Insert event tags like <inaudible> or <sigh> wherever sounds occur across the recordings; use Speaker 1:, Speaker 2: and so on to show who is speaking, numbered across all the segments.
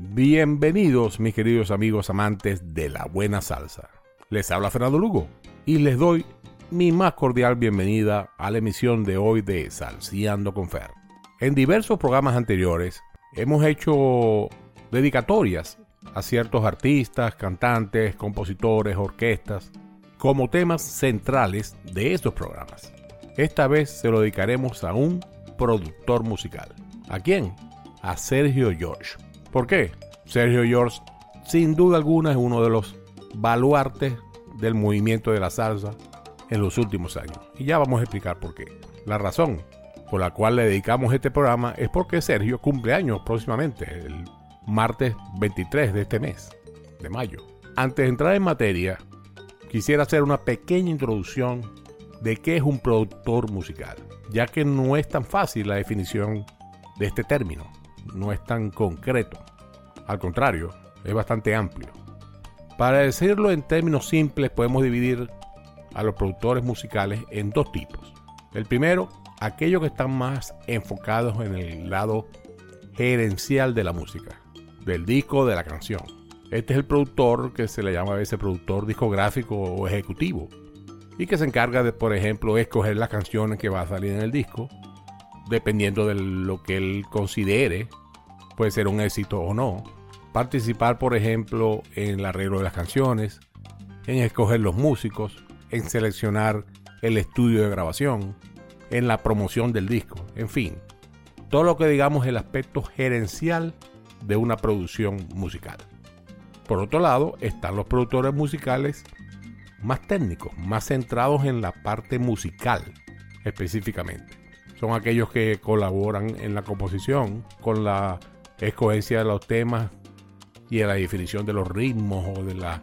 Speaker 1: Bienvenidos mis queridos amigos amantes de la buena salsa. Les habla Fernando Lugo y les doy mi más cordial bienvenida a la emisión de hoy de Salciando con Fer. En diversos programas anteriores hemos hecho dedicatorias a ciertos artistas, cantantes, compositores, orquestas, como temas centrales de estos programas. Esta vez se lo dedicaremos a un productor musical. ¿A quién? A Sergio George. ¿Por qué? Sergio George, sin duda alguna, es uno de los baluartes del movimiento de la salsa en los últimos años. Y ya vamos a explicar por qué. La razón por la cual le dedicamos este programa es porque Sergio cumple años próximamente, el martes 23 de este mes, de mayo. Antes de entrar en materia, quisiera hacer una pequeña introducción de qué es un productor musical, ya que no es tan fácil la definición de este término, no es tan concreto. Al contrario, es bastante amplio. Para decirlo en términos simples, podemos dividir a los productores musicales en dos tipos. El primero, aquellos que están más enfocados en el lado gerencial de la música, del disco de la canción. Este es el productor que se le llama a veces productor discográfico o ejecutivo y que se encarga de, por ejemplo, escoger las canciones que va a salir en el disco, dependiendo de lo que él considere puede ser un éxito o no participar, por ejemplo, en el arreglo de las canciones, en escoger los músicos, en seleccionar el estudio de grabación, en la promoción del disco, en fin, todo lo que digamos el aspecto gerencial de una producción musical. Por otro lado, están los productores musicales más técnicos, más centrados en la parte musical específicamente. Son aquellos que colaboran en la composición, con la escogencia de los temas y en la definición de los ritmos o de la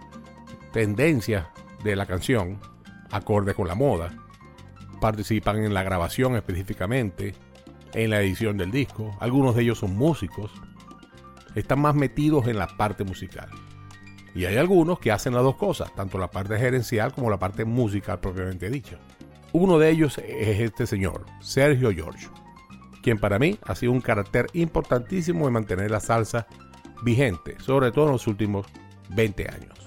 Speaker 1: tendencia de la canción, acorde con la moda. Participan en la grabación específicamente, en la edición del disco. Algunos de ellos son músicos. Están más metidos en la parte musical. Y hay algunos que hacen las dos cosas, tanto la parte gerencial como la parte musical propiamente dicha. Uno de ellos es este señor, Sergio George, quien para mí ha sido un carácter importantísimo en mantener la salsa vigente, sobre todo en los últimos 20 años.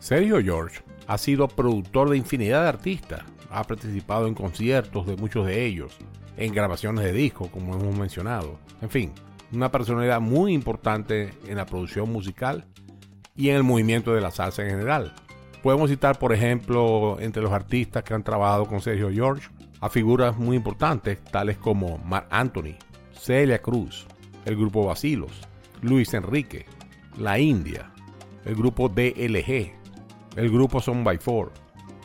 Speaker 1: Sergio George ha sido productor de infinidad de artistas, ha participado en conciertos de muchos de ellos, en grabaciones de discos, como hemos mencionado. En fin, una personalidad muy importante en la producción musical y en el movimiento de la salsa en general. Podemos citar, por ejemplo, entre los artistas que han trabajado con Sergio George, a figuras muy importantes tales como Mark Anthony, Celia Cruz, el grupo Basilos, Luis Enrique, La India, el grupo DLG, el grupo Son by Four,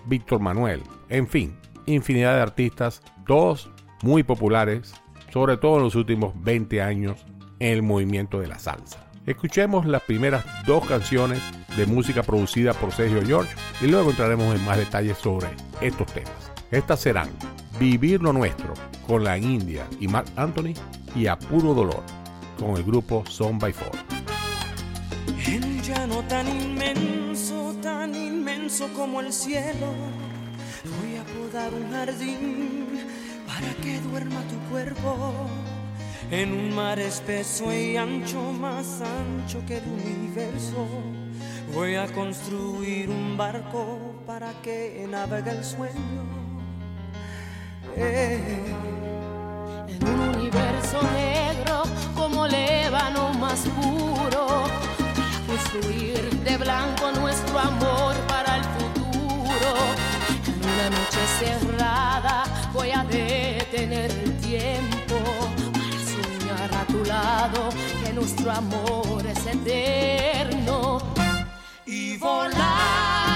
Speaker 1: Víctor Manuel, en fin, infinidad de artistas, todos muy populares, sobre todo en los últimos 20 años en el movimiento de la salsa. Escuchemos las primeras dos canciones de música producida por Sergio George y luego entraremos en más detalles sobre estos temas. Estas serán Vivir lo Nuestro con la India y Mark Anthony y A Puro Dolor con el grupo Son by Four.
Speaker 2: Llano tan inmenso, tan inmenso como el cielo, voy a podar un jardín para que duerma tu cuerpo. En un mar espeso y ancho, más ancho que el universo, voy a construir un barco para que navegue el sueño.
Speaker 3: Eh. En un universo negro como lébano más puro, para construir de blanco nuestro amor para el futuro. En una noche cerrada voy a detener el tiempo a tu lado que nuestro amor es eterno. Y volar,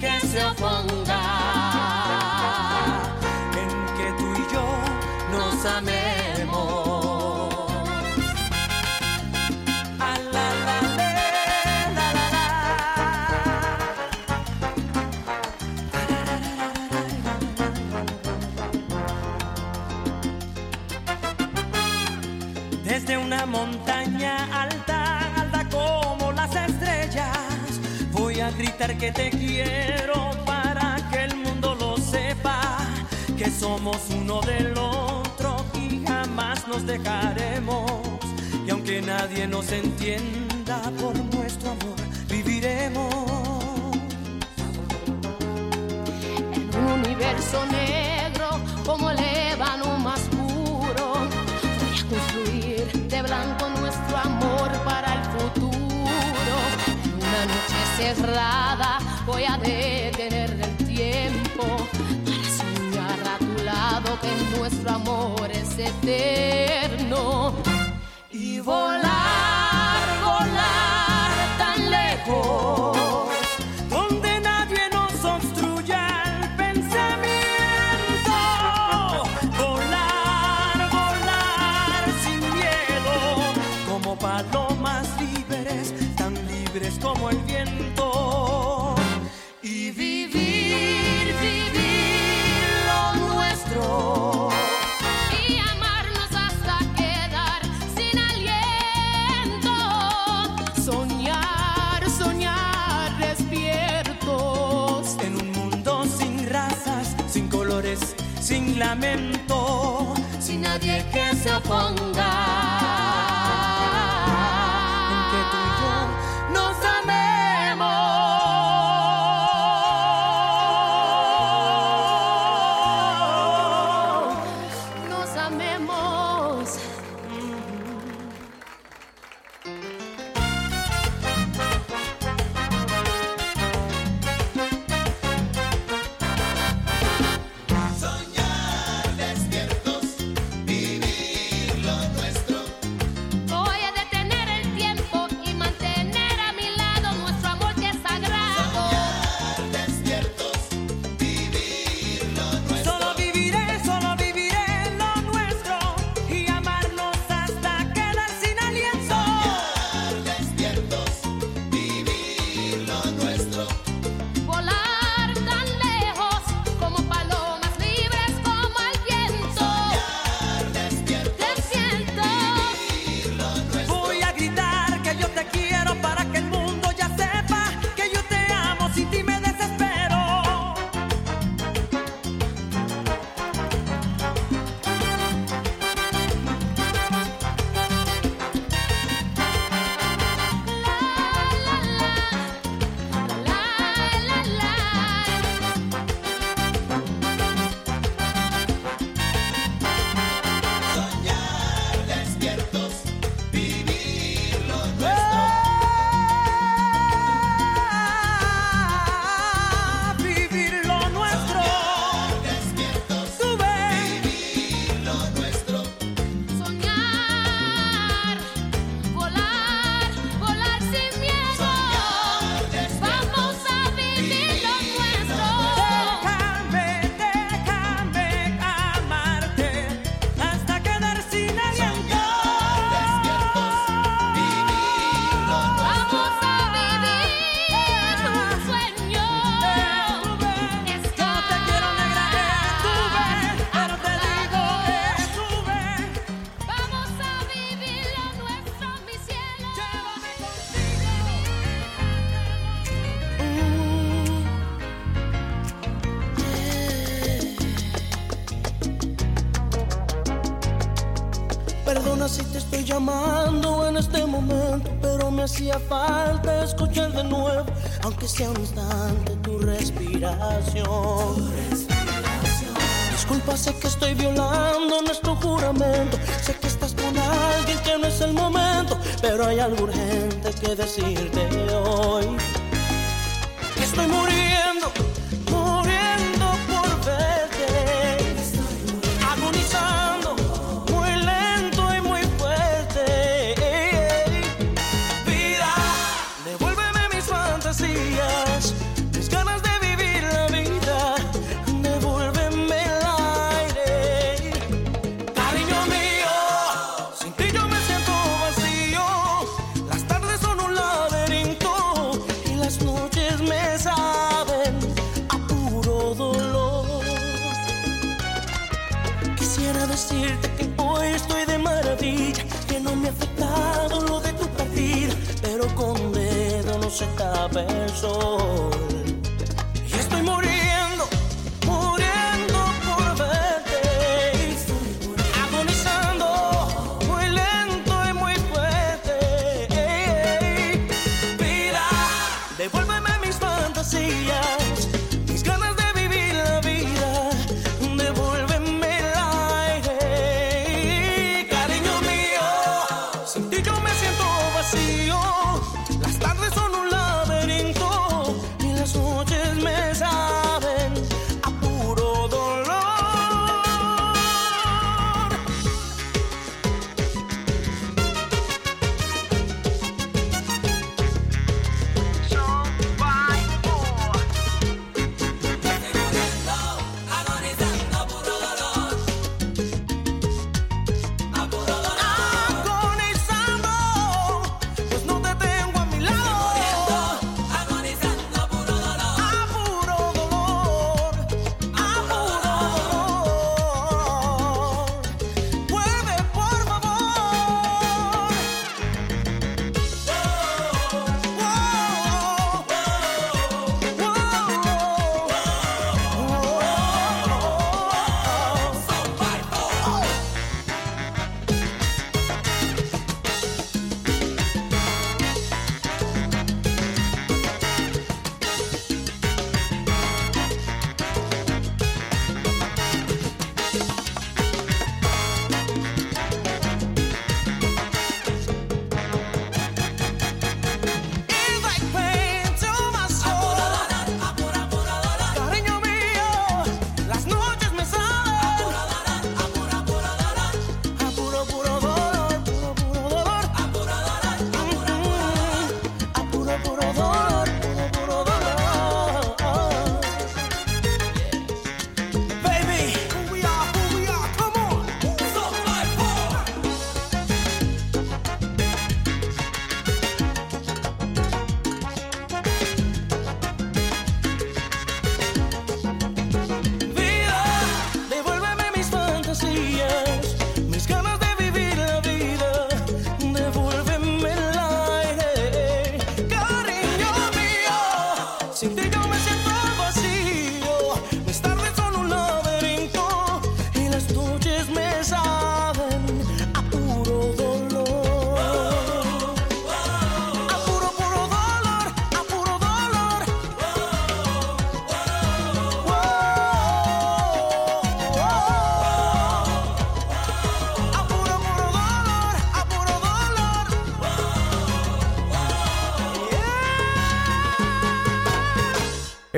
Speaker 2: que se afogou. que te quiero para que el mundo lo sepa, que somos uno del otro y jamás nos dejaremos. Y aunque nadie nos entienda por nuestro amor, viviremos.
Speaker 3: En un universo negro cerrada, voy a detener el tiempo para soñar a tu lado que nuestro amor es eterno.
Speaker 2: nadie
Speaker 3: que se oponga.
Speaker 4: Perdona si te estoy llamando en este momento, pero me hacía falta escuchar de nuevo, aunque sea un instante, tu respiración. Tu. Disculpa, sé que estoy violando nuestro juramento, sé que estás con alguien que no es el momento, pero hay algo urgente que decirte hoy. Que estoy muriendo se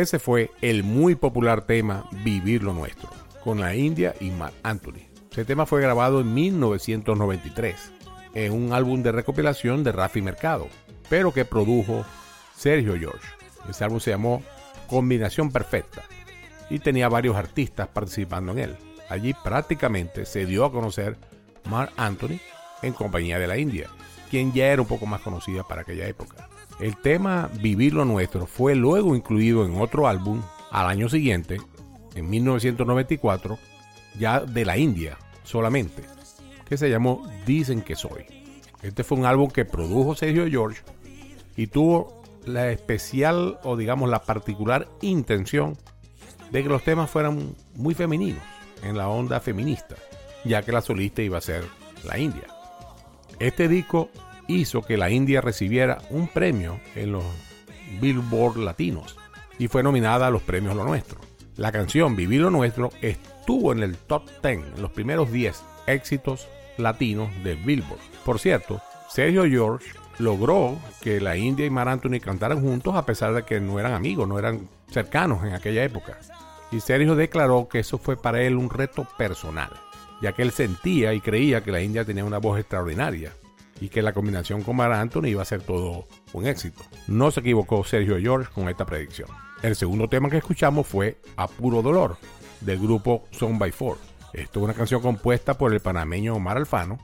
Speaker 1: Ese fue el muy popular tema Vivir lo Nuestro, con la India y Mark Anthony. Ese tema fue grabado en 1993, en un álbum de recopilación de Rafi Mercado, pero que produjo Sergio George. Ese álbum se llamó Combinación Perfecta y tenía varios artistas participando en él. Allí prácticamente se dio a conocer Mark Anthony en compañía de la India, quien ya era un poco más conocida para aquella época. El tema Vivir lo Nuestro fue luego incluido en otro álbum al año siguiente, en 1994, ya de la India solamente, que se llamó Dicen que soy. Este fue un álbum que produjo Sergio George y tuvo la especial o digamos la particular intención de que los temas fueran muy femeninos, en la onda feminista, ya que la solista iba a ser la India. Este disco hizo que la India recibiera un premio en los Billboard Latinos y fue nominada a los premios Lo Nuestro. La canción Vivir lo Nuestro estuvo en el top 10, en los primeros 10 éxitos latinos de Billboard. Por cierto, Sergio George logró que la India y Mar Anthony cantaran juntos a pesar de que no eran amigos, no eran cercanos en aquella época. Y Sergio declaró que eso fue para él un reto personal, ya que él sentía y creía que la India tenía una voz extraordinaria y que la combinación con Mar Anthony iba a ser todo un éxito. No se equivocó Sergio George con esta predicción. El segundo tema que escuchamos fue A Puro Dolor, del grupo Son by Four. Esto es una canción compuesta por el panameño Omar Alfano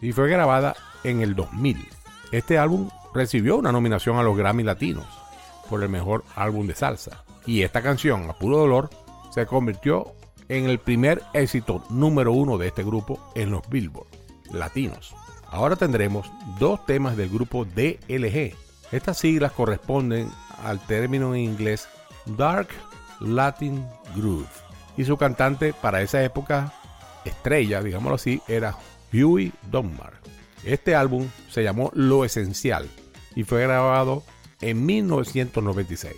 Speaker 1: y fue grabada en el 2000. Este álbum recibió una nominación a los Grammy Latinos, por el mejor álbum de salsa. Y esta canción, A Puro Dolor, se convirtió en el primer éxito número uno de este grupo en los Billboard latinos. Ahora tendremos dos temas del grupo DLG. Estas siglas corresponden al término en inglés Dark Latin Groove. Y su cantante para esa época, estrella, digámoslo así, era Huey Dunbar. Este álbum se llamó Lo Esencial y fue grabado en 1996.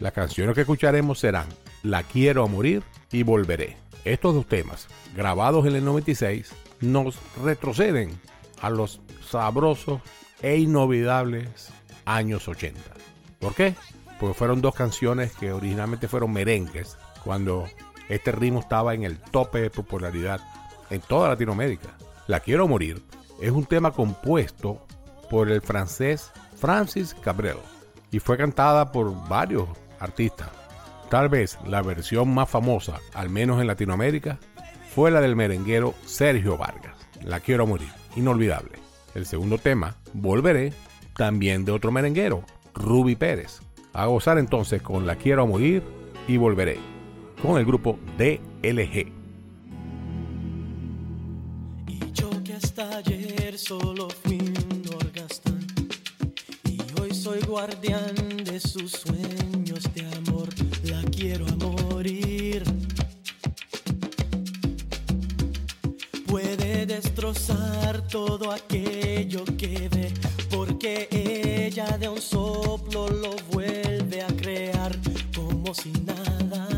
Speaker 1: Las canciones que escucharemos serán La Quiero a Morir y Volveré. Estos dos temas, grabados en el 96, nos retroceden a los sabrosos e inolvidables años 80. ¿Por qué? Porque fueron dos canciones que originalmente fueron merengues, cuando este ritmo estaba en el tope de popularidad en toda Latinoamérica. La Quiero Morir es un tema compuesto por el francés Francis Cabrel y fue cantada por varios artistas. Tal vez la versión más famosa, al menos en Latinoamérica, fue la del merenguero Sergio Vargas. La quiero morir, inolvidable. El segundo tema, Volveré, también de otro merenguero, Ruby Pérez. A gozar entonces con La quiero morir y Volveré, con el grupo DLG.
Speaker 4: Y yo que hasta ayer solo fui soy guardián de sus sueños de amor, Destrozar todo aquello que ve, porque ella de un soplo lo vuelve a crear como si nada,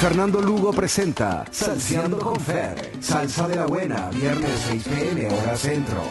Speaker 5: Fernando Lugo presenta Salseando con Fer. Salsa de la buena, viernes 6 pm, hora centro.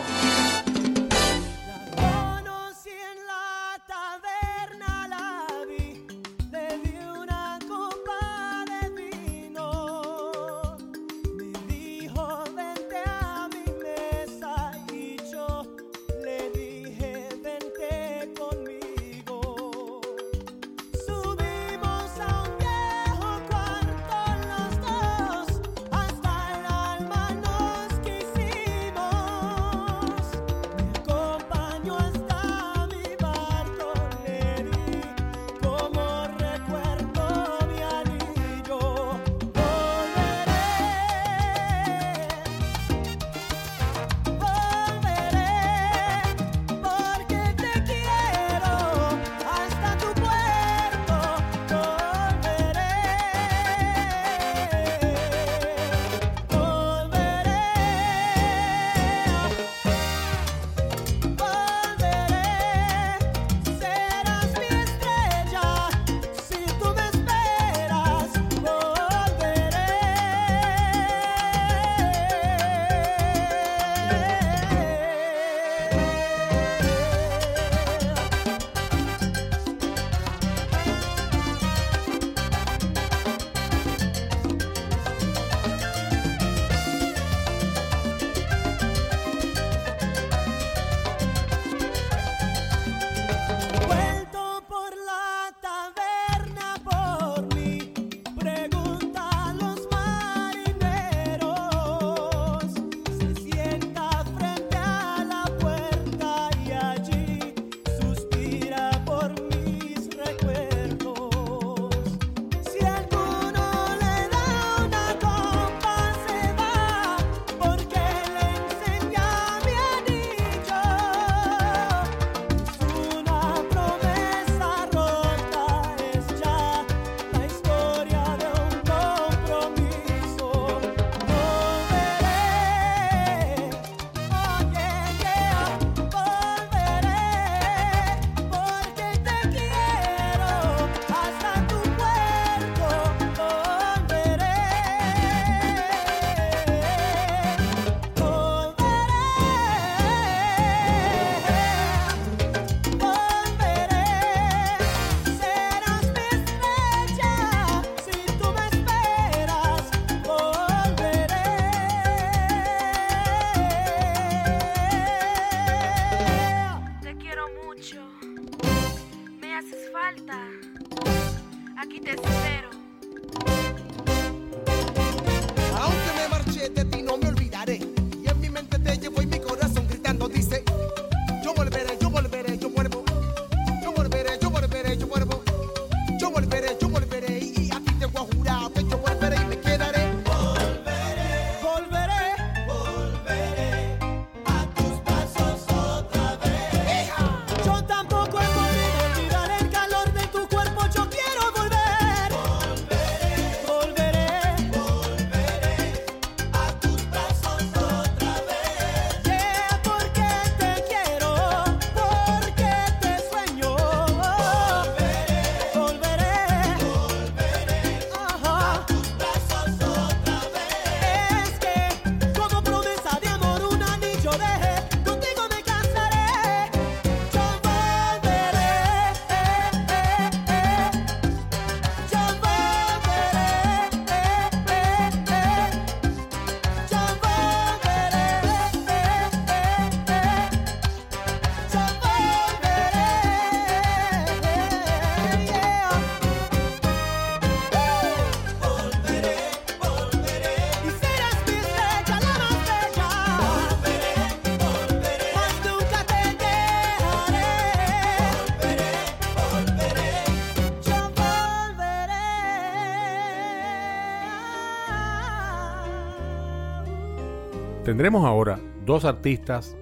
Speaker 1: Tendremos ahora dos artistas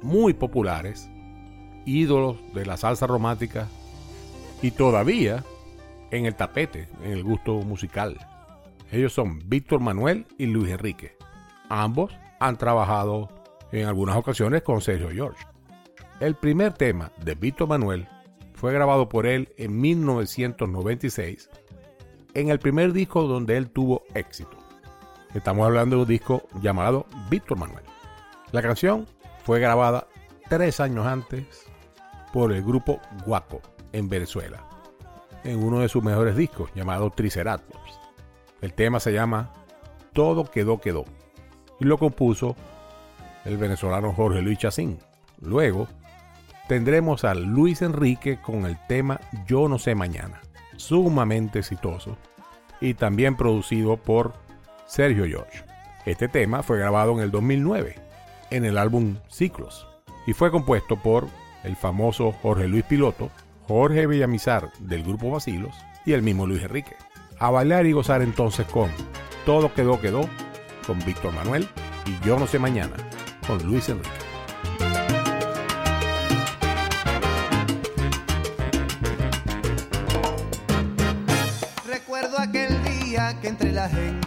Speaker 1: muy populares, ídolos de la salsa romántica y todavía en el tapete, en el gusto musical. Ellos son Víctor Manuel y Luis Enrique. Ambos han trabajado en algunas ocasiones con Sergio George. El primer tema de Víctor Manuel fue grabado por él en 1996, en el primer disco donde él tuvo éxito. Estamos hablando de un disco llamado Víctor Manuel. La canción fue grabada tres años antes por el grupo Guaco en Venezuela, en uno de sus mejores discos llamado Triceratops. El tema se llama Todo quedó quedó y lo compuso el venezolano Jorge Luis Chacín. Luego tendremos a Luis Enrique con el tema Yo no sé mañana, sumamente exitoso y también producido por Sergio George. Este tema fue grabado en el 2009 en el álbum Ciclos y fue compuesto por el famoso Jorge Luis Piloto, Jorge Villamizar del grupo Vacilos y el mismo Luis Enrique. A bailar y gozar entonces con Todo quedó quedó con Víctor Manuel y Yo no sé mañana con Luis Enrique.
Speaker 6: Recuerdo aquel día que entre la gente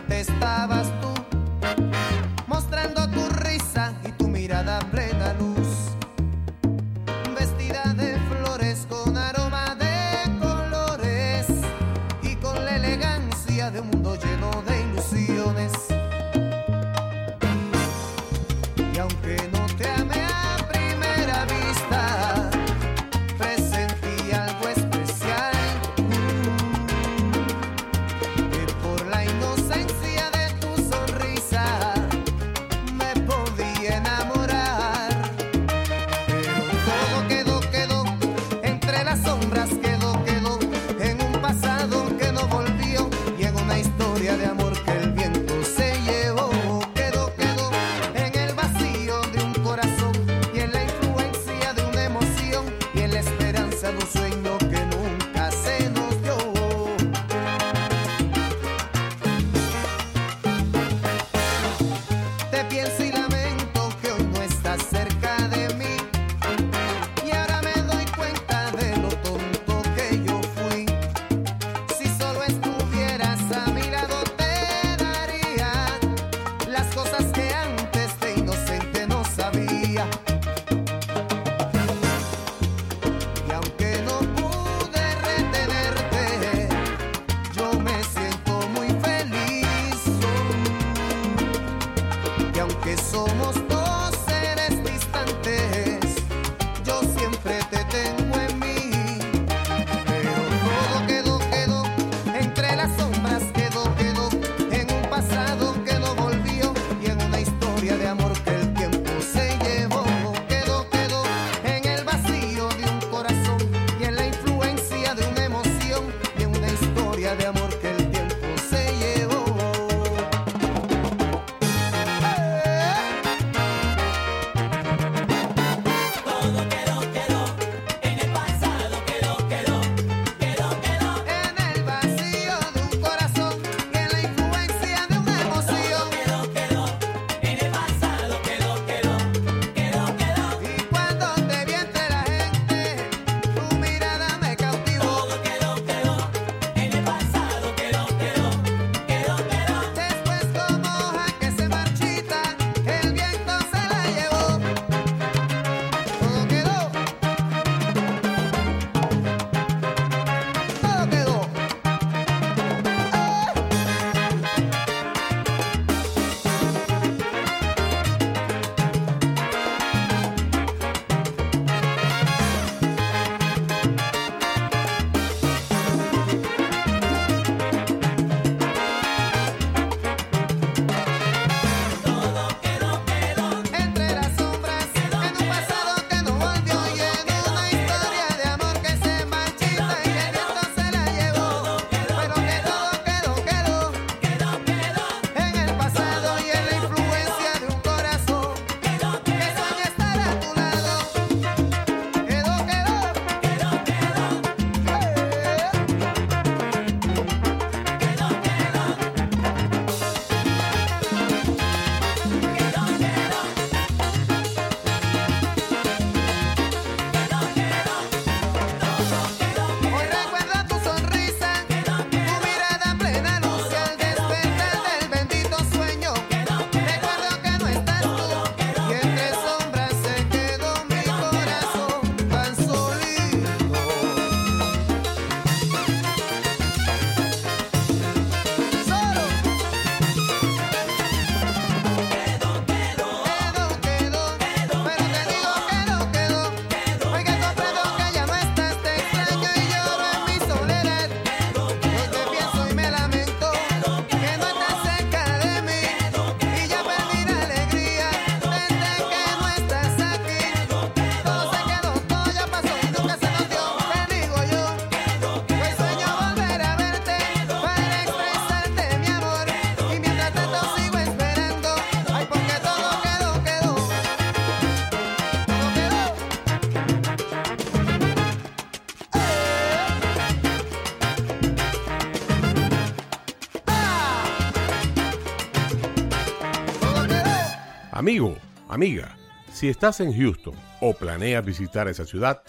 Speaker 1: Amigo, amiga, si estás en Houston o planeas visitar esa ciudad,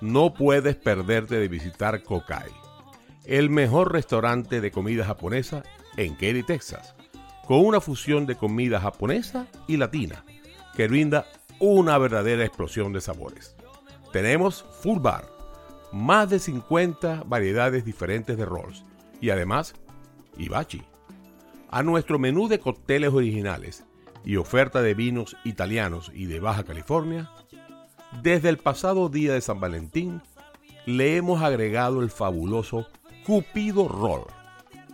Speaker 1: no puedes perderte de visitar Kokai, el mejor restaurante de comida japonesa en Katy, Texas, con una fusión de comida japonesa y latina que brinda una verdadera explosión de sabores. Tenemos full bar, más de 50 variedades diferentes de rolls y además hibachi. A nuestro menú de cócteles originales y oferta de vinos italianos y de Baja California, desde el pasado día de San Valentín le hemos agregado el fabuloso Cupido Roll,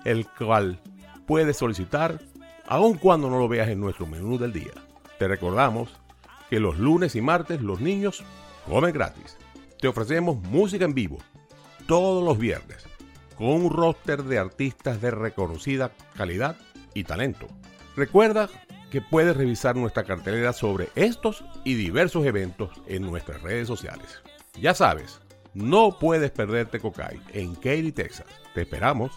Speaker 1: el cual puedes solicitar aun cuando no lo veas en nuestro menú del día. Te recordamos que los lunes y martes los niños comen gratis. Te ofrecemos música en vivo todos los viernes con un roster de artistas de reconocida calidad y talento. Recuerda que puedes revisar nuestra cartelera sobre estos y diversos eventos en nuestras redes sociales. Ya sabes, no puedes perderte Cocay en Katy, Texas. Te esperamos.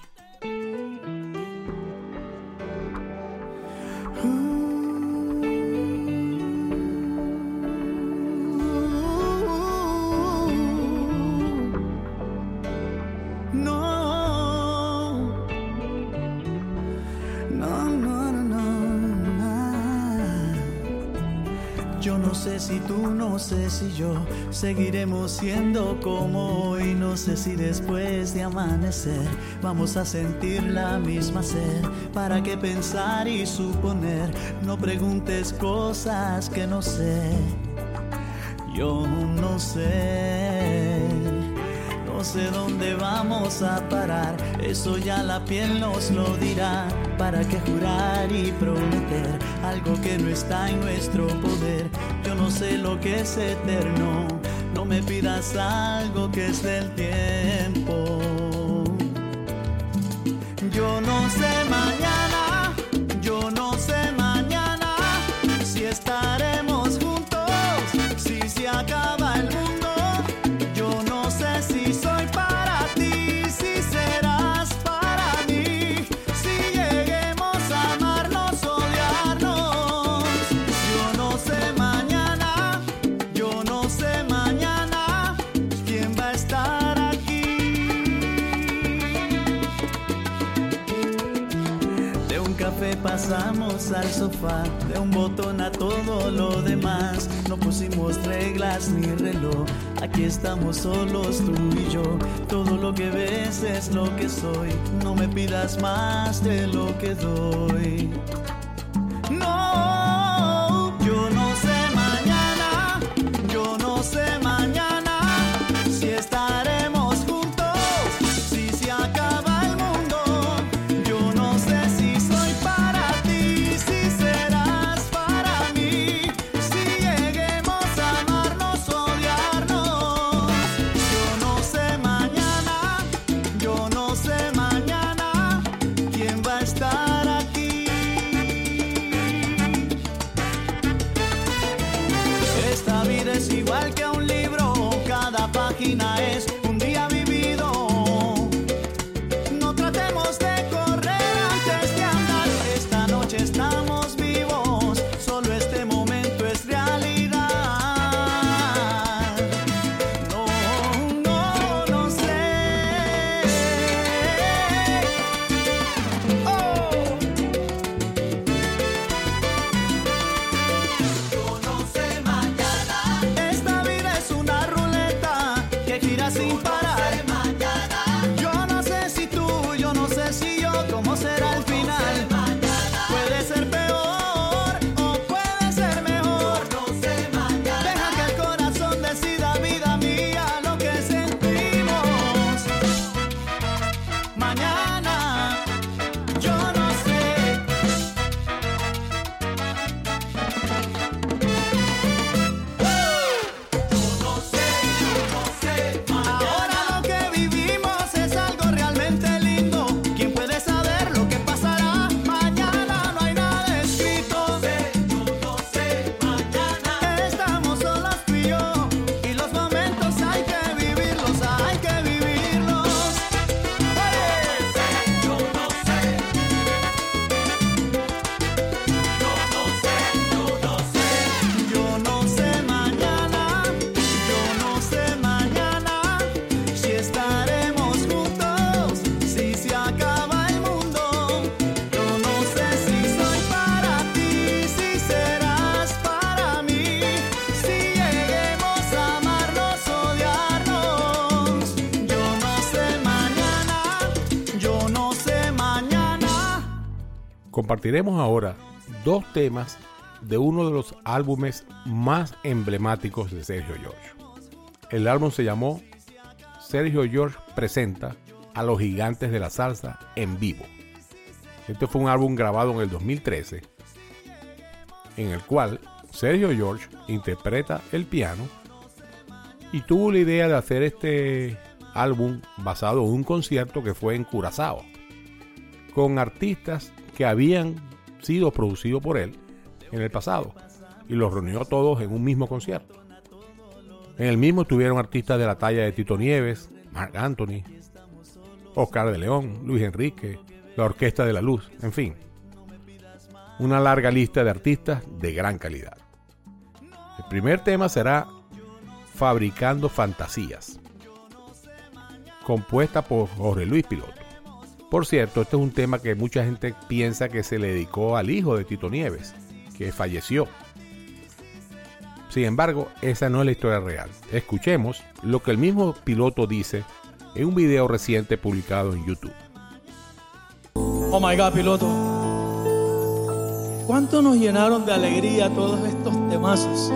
Speaker 7: Sé si yo seguiremos siendo como hoy. No sé si después de amanecer vamos a sentir la misma sed. ¿Para qué pensar y suponer? No preguntes cosas que no sé. Yo no sé. No sé dónde vamos a parar, eso ya la piel nos lo dirá. ¿Para qué jurar y prometer algo que no está en nuestro poder? Yo no sé lo que es eterno, no me pidas algo que es del tiempo. Pasamos al sofá, de un botón a todo lo demás. No pusimos reglas ni reloj, aquí estamos solos tú y yo. Todo lo que ves es lo que soy, no me pidas más de lo que doy.
Speaker 1: Compartiremos ahora dos temas de uno de los álbumes más emblemáticos de Sergio George. El álbum se llamó Sergio George presenta a los gigantes de la salsa en vivo. Este fue un álbum grabado en el 2013 en el cual Sergio George interpreta el piano y tuvo la idea de hacer este álbum basado en un concierto que fue en Curazao con artistas que habían sido producidos por él en el pasado y los reunió todos en un mismo concierto. En el mismo tuvieron artistas de la talla de Tito Nieves, Marc Anthony, Oscar de León, Luis Enrique, la Orquesta de la Luz, en fin. Una larga lista de artistas de gran calidad. El primer tema será Fabricando Fantasías, compuesta por Jorge Luis Piloto. Por cierto, este es un tema que mucha gente piensa que se le dedicó al hijo de Tito Nieves, que falleció. Sin embargo, esa no es la historia real. Escuchemos lo que el mismo piloto dice en un video reciente publicado en YouTube.
Speaker 8: Oh my God, piloto. ¿Cuánto nos llenaron de alegría todos estos temazos?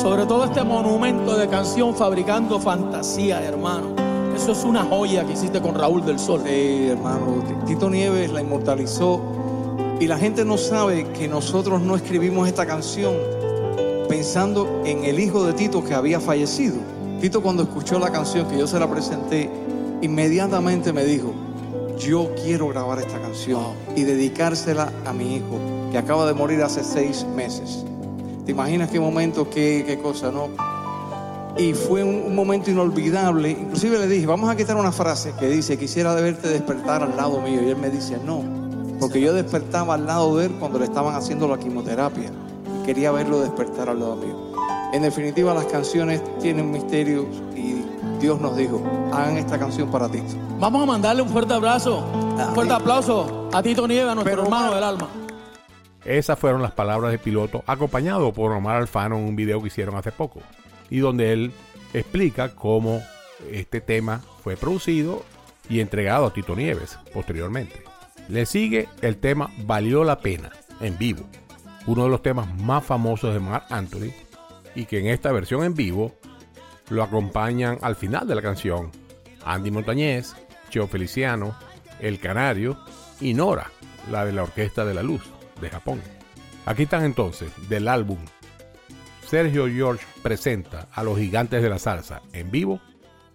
Speaker 8: Sobre todo este monumento de canción fabricando fantasía, hermano. Eso es una joya que hiciste con Raúl del Sol.
Speaker 9: Sí, hermano. Tito Nieves la inmortalizó y la gente no sabe que nosotros no escribimos esta canción pensando en el hijo de Tito que había fallecido. Tito cuando escuchó la canción que yo se la presenté, inmediatamente me dijo, yo quiero grabar esta canción y dedicársela a mi hijo, que acaba de morir hace seis meses. ¿Te imaginas qué momento, qué, qué cosa, no? Y fue un, un, momento inolvidable. Inclusive le dije, vamos a quitar una frase que dice, quisiera verte despertar al lado mío. Y él me dice, no, porque yo despertaba al lado de él cuando le estaban haciendo la quimioterapia. Y quería verlo despertar al lado mío. En definitiva, las canciones tienen misterios y Dios nos dijo, hagan esta canción para ti.
Speaker 8: Vamos a mandarle un fuerte abrazo, un fuerte aplauso a Tito Nieves, a nuestro
Speaker 9: Pero,
Speaker 8: hermano del alma.
Speaker 1: Esas fueron las palabras del piloto, acompañado por Omar Alfano en un video que hicieron hace poco, y donde él explica cómo este tema fue producido y entregado a Tito Nieves posteriormente. Le sigue el tema Valió la Pena, en vivo, uno de los temas más famosos de Mark Anthony, y que en esta versión en vivo lo acompañan al final de la canción Andy Montañez, Cheo Feliciano, El Canario y Nora, la de la Orquesta de la Luz de Japón. Aquí están entonces del álbum Sergio George presenta a los gigantes de la salsa en vivo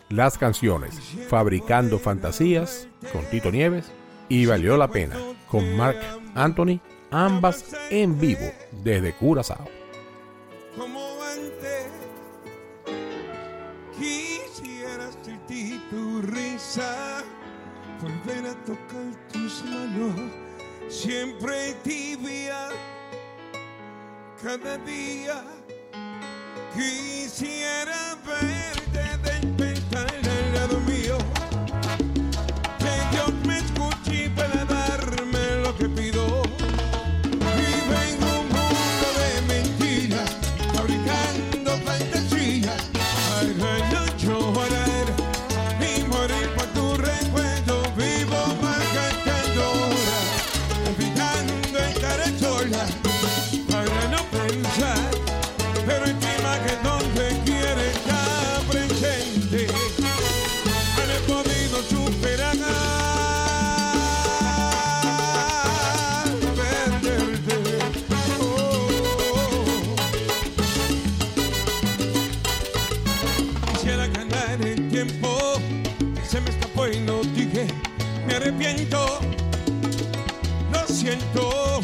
Speaker 1: las canciones Fabricando Fantasías con Tito Nieves y Valió la Pena con Mark Anthony, ambas en vivo desde Curazao.
Speaker 10: tu risa, volver a tocar tus manos, siempre tibia, cada día. Quisiera verte Me arrepiento, lo siento.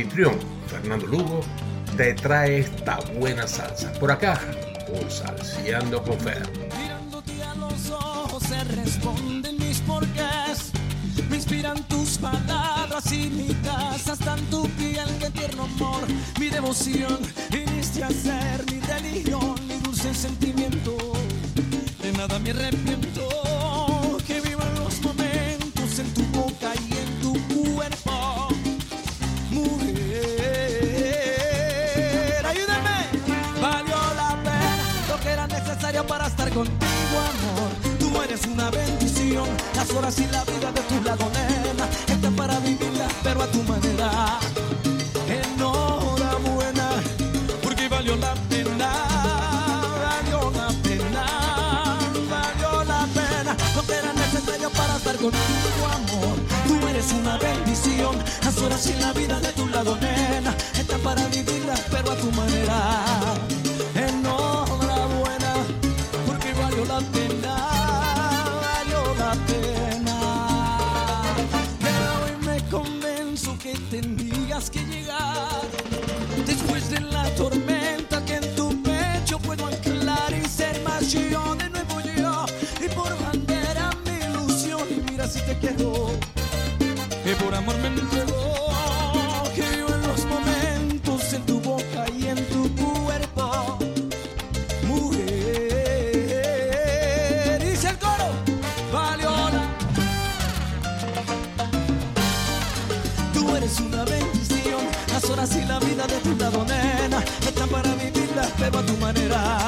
Speaker 11: Anfitrión, Fernando Lugo, te trae esta buena salsa. Por acá, por Salseando con Fer.
Speaker 4: Horas y la vida de tu lado, nena. Esta para vivirla, pero a tu manera. Enhorabuena, porque valió la pena. Valió la pena. Que hoy me convenzo que tenías que llegar. Después de la tormenta que en tu pecho puedo anclar y ser más yo de nuevo yo. Y por bandera mi ilusión. Y mira si te quiero. Que por amor me nueva tu manera.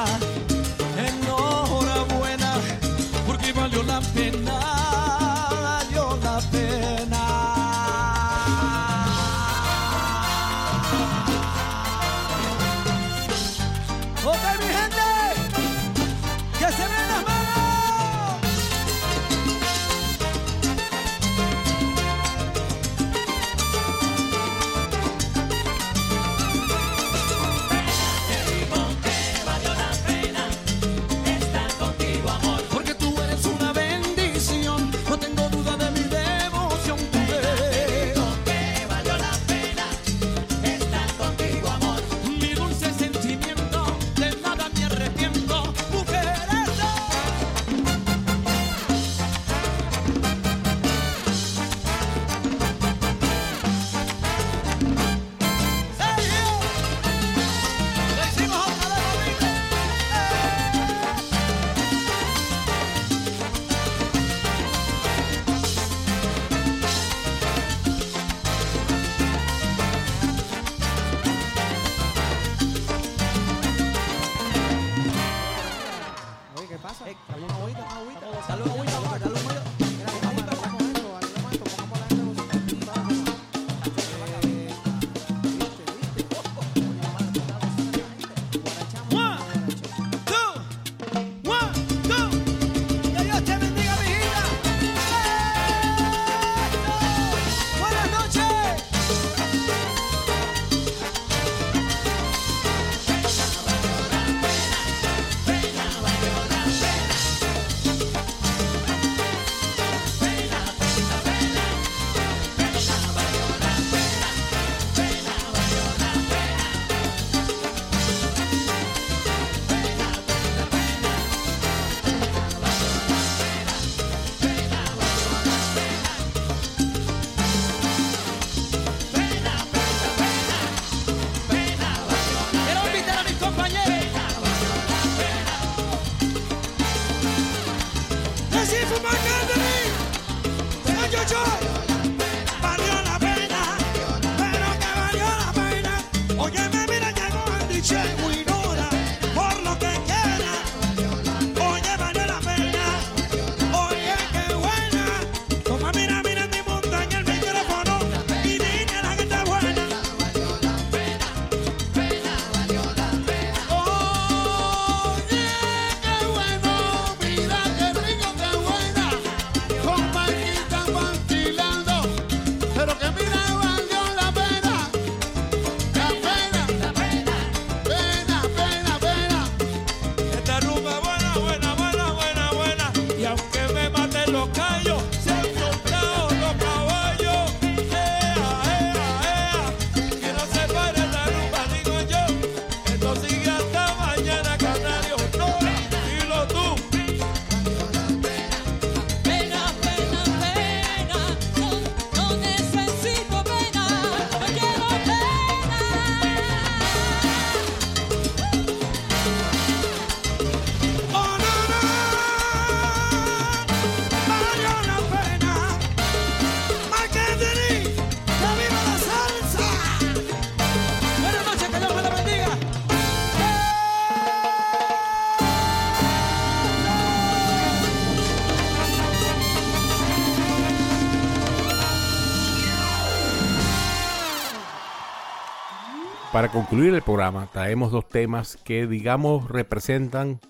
Speaker 1: Para concluir el programa, traemos dos temas que, digamos, representan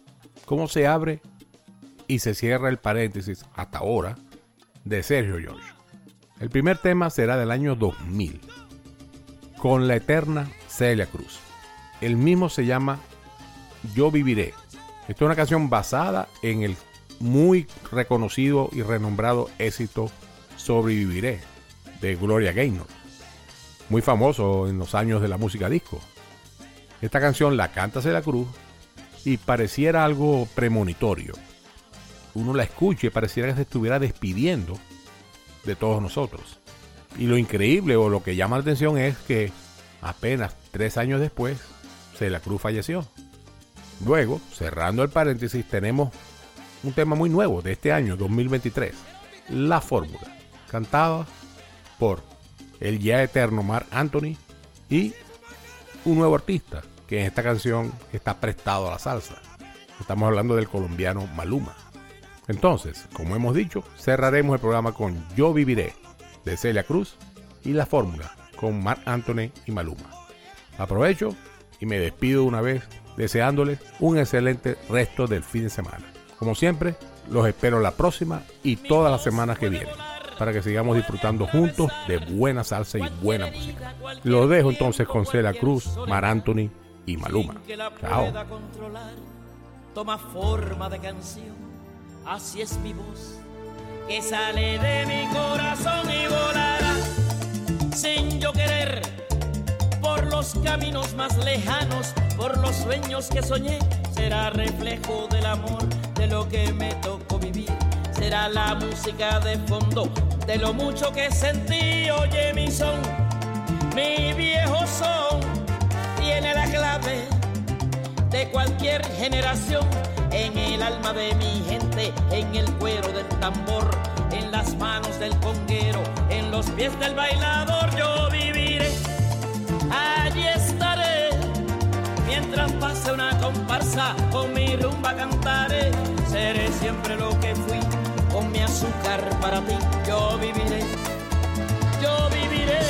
Speaker 1: cómo se abre y se cierra el paréntesis hasta ahora de Sergio George. El primer tema será del año 2000, con la eterna Celia Cruz. El mismo se llama Yo Viviré. Esta es una canción basada en el muy reconocido y renombrado éxito Sobreviviré de Gloria Gaynor, muy famoso en los años de la música disco. Esta canción la canta Celia Cruz y pareciera algo premonitorio. Uno la escucha y pareciera que se estuviera despidiendo de todos nosotros. Y lo increíble o lo que llama la atención es que apenas tres años después, Celia Cruz falleció. Luego, cerrando el paréntesis, tenemos un tema muy nuevo de este año, 2023, La Fórmula, cantada por el ya eterno Mark Anthony y un nuevo artista que en esta canción está prestado a la salsa. Estamos hablando del colombiano Maluma. Entonces, como hemos dicho, cerraremos el programa con Yo Viviré de Celia Cruz y La Fórmula con Mark Anthony y Maluma. Aprovecho y me despido una vez deseándoles un excelente resto del fin de semana. Como siempre, los espero la próxima y todas las semanas que vienen para que sigamos disfrutando juntos de buena salsa y buena música. Los dejo entonces con Celia Cruz, Mar Anthony y Maluma. Chao.
Speaker 2: Toma forma de canción, así es mi voz, que sale de mi corazón y volará sin yo querer por los caminos más lejanos, por los sueños que soñé, será reflejo del amor de lo que me tocó vivir. Será la música de fondo de lo mucho que sentí. Oye, mi son, mi viejo son, tiene la clave de cualquier generación. En el alma de mi gente, en el cuero del tambor, en las manos del conguero, en los pies del bailador, yo viviré. Allí estaré mientras pase una comparsa, con mi rumba cantaré. Seré siempre lo que fui, con mi azúcar para ti. Yo viviré, yo viviré.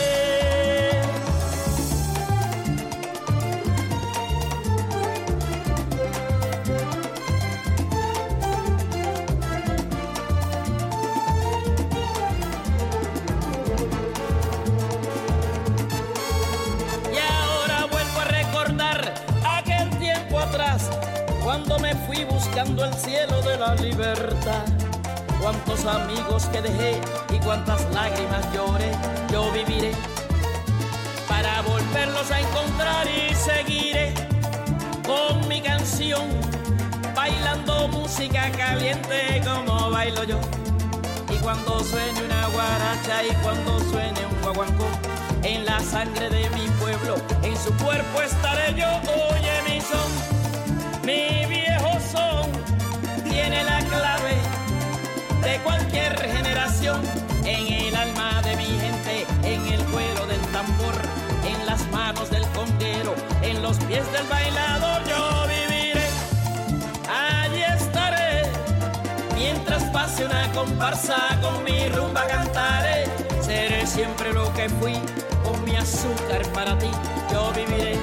Speaker 2: Y ahora vuelvo a recordar aquel tiempo atrás, cuando me fui buscando el cielo de la libertad. Cuántos amigos que dejé y cuántas lágrimas lloré, yo viviré para volverlos a encontrar y seguiré con mi canción, bailando música caliente como bailo yo. Y cuando suene una guaracha y cuando suene un guaguancó, en la sangre de mi pueblo, en su cuerpo estaré yo. Oye mi son, mi viejo son, de cualquier generación. En el alma de mi gente, en el cuero del tambor, en las manos del conguero, en los pies del bailador, yo viviré. Allí estaré Mientras pase una comparsa con mi rumba cantaré, seré siempre lo que fui, con mi azúcar para ti, yo viviré,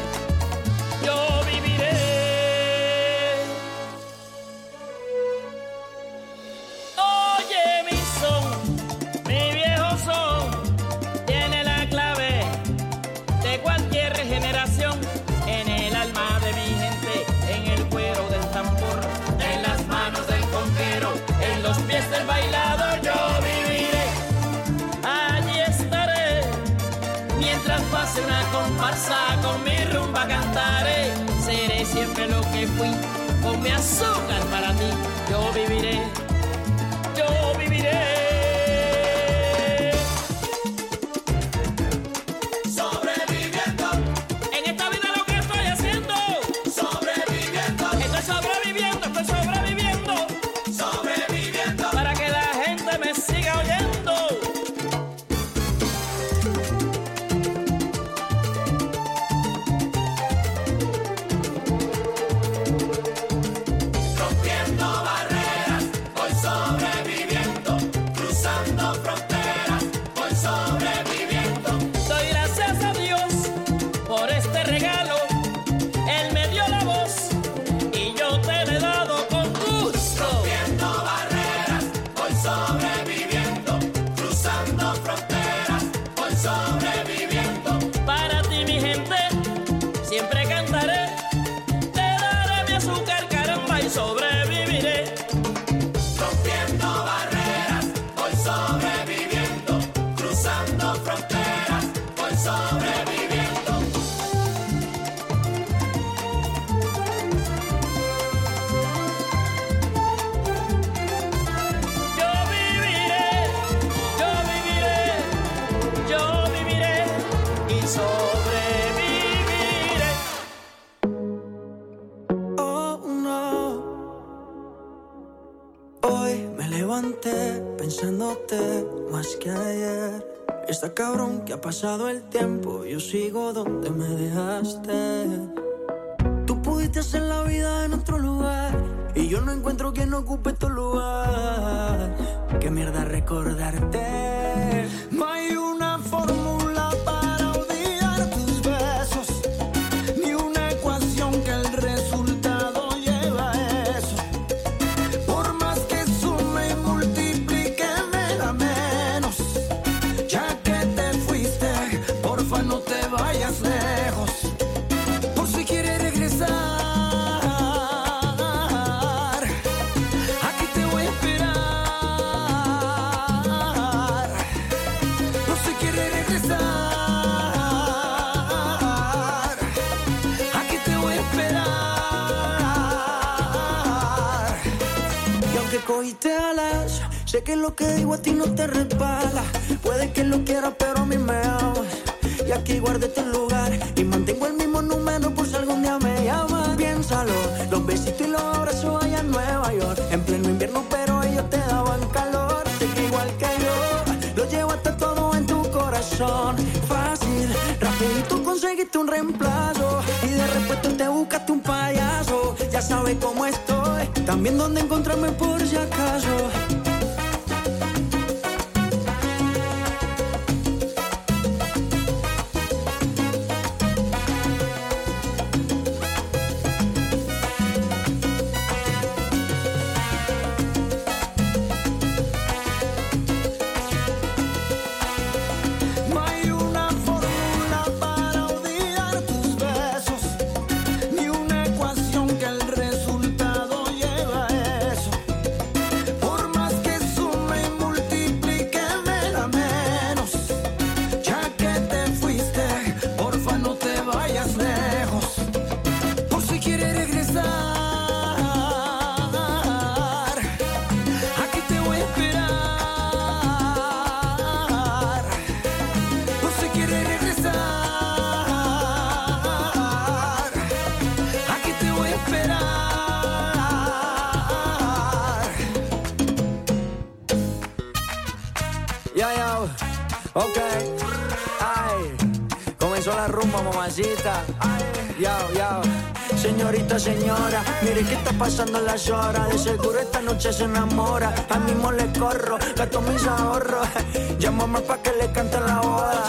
Speaker 2: mi rumba cantaré, seré siempre lo que fui, con mi azúcar para ti, yo viviré, que
Speaker 4: ha pasado el tiempo, yo sigo donde me dejaste. Tú pudiste hacer la vida en otro lugar y yo no encuentro quien ocupe tu lugar. Qué mierda recordarte. lo que digo a ti no te repara. Ok, ay, comenzó la rumba, mamacita. Ay, yo, yo. Señorita, señora, mire que está pasando las horas. De seguro esta noche se enamora. Al mismo le corro, gasto mis ahorros. <laughs> Llámame pa' que le cante la boda.